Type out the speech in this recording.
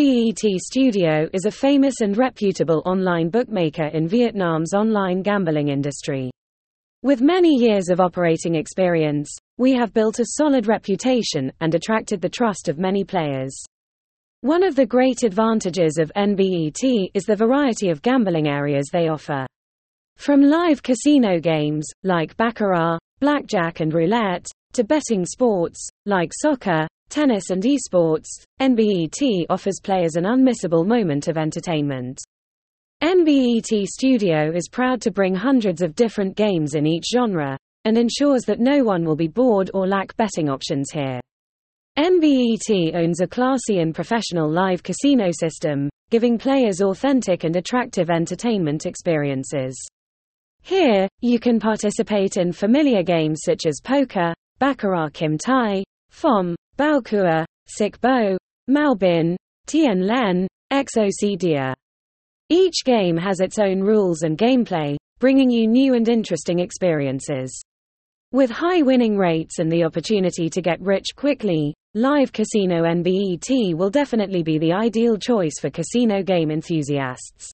NBET Studio is a famous and reputable online bookmaker in Vietnam's online gambling industry. With many years of operating experience, we have built a solid reputation and attracted the trust of many players. One of the great advantages of NBET is the variety of gambling areas they offer. From live casino games, like Baccarat, blackjack and roulette, to betting sports, like soccer, tennis and esports, NBET offers players an unmissable moment of entertainment. NBET Studio is proud to bring hundreds of different games in each genre, and ensures that no one will be bored or lack betting options here. NBET owns a classy and professional live casino system, giving players authentic and attractive entertainment experiences. Here, you can participate in familiar games such as poker, Baccarat Kim Tai, Phom, Bau Cua, Sic Bo, Mau Binh, Tien Len, XOC Each game has its own rules and gameplay, bringing you new and interesting experiences. With high winning rates and the opportunity to get rich quickly, Live Casino NBET will definitely be the ideal choice for casino game enthusiasts.